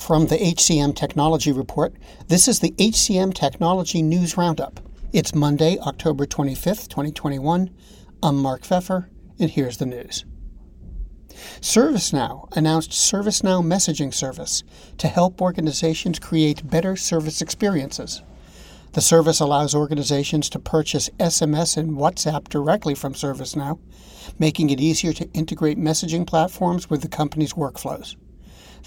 From the HCM Technology Report, this is the HCM Technology News Roundup. It's Monday, October 25th, 2021. I'm Mark Feffer, and here's the news. ServiceNow announced ServiceNow Messaging Service to help organizations create better service experiences. The service allows organizations to purchase SMS and WhatsApp directly from ServiceNow, making it easier to integrate messaging platforms with the company's workflows.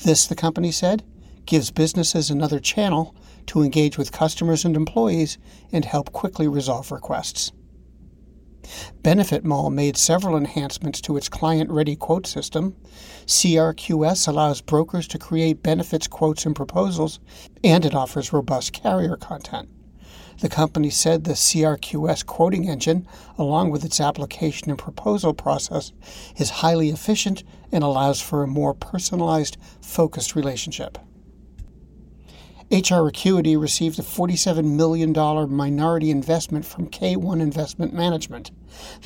This, the company said, gives businesses another channel to engage with customers and employees and help quickly resolve requests. BenefitMall made several enhancements to its client ready quote system. CRQS allows brokers to create benefits quotes and proposals, and it offers robust carrier content. The company said the CRQS quoting engine, along with its application and proposal process, is highly efficient and allows for a more personalized, focused relationship. HR Acuity received a $47 million minority investment from K1 Investment Management.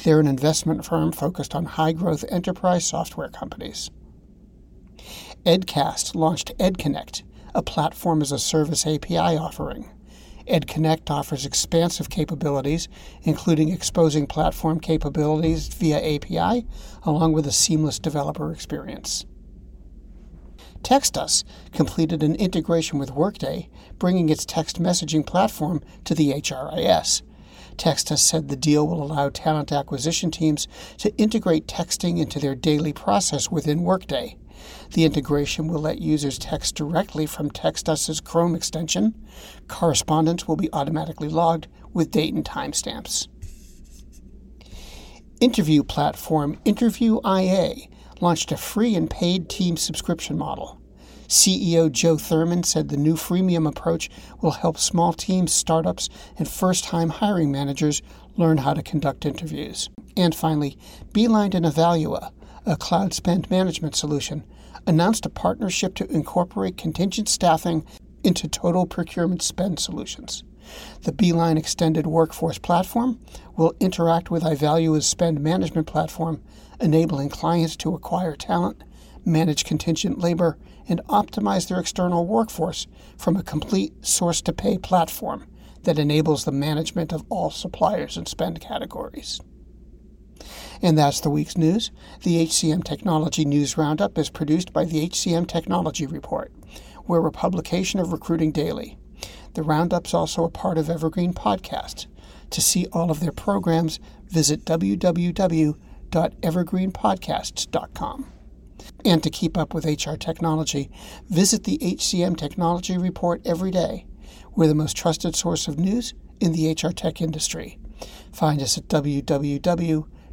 They're an investment firm focused on high growth enterprise software companies. EdCast launched EdConnect, a platform as a service API offering. EdConnect offers expansive capabilities, including exposing platform capabilities via API, along with a seamless developer experience. TextUs completed an integration with Workday, bringing its text messaging platform to the HRIS. TextUs said the deal will allow talent acquisition teams to integrate texting into their daily process within Workday. The integration will let users text directly from TextUs's Chrome extension. Correspondence will be automatically logged with date and timestamps. Interview platform InterviewIA launched a free and paid team subscription model. CEO Joe Thurman said the new freemium approach will help small teams, startups, and first time hiring managers learn how to conduct interviews. And finally, Beeline and Ivalua, a cloud spend management solution, announced a partnership to incorporate contingent staffing into total procurement spend solutions. The Beeline Extended Workforce Platform will interact with Ivalua's spend management platform, enabling clients to acquire talent, manage contingent labor, and optimize their external workforce from a complete source to pay platform that enables the management of all suppliers and spend categories. And that's the week's news. The HCM Technology News Roundup is produced by the HCM Technology Report. We're a publication of Recruiting Daily. The Roundup's also a part of Evergreen Podcast. To see all of their programs, visit www.evergreenpodcasts.com. And to keep up with HR technology, visit the HCM Technology Report every day. We're the most trusted source of news in the HR tech industry. Find us at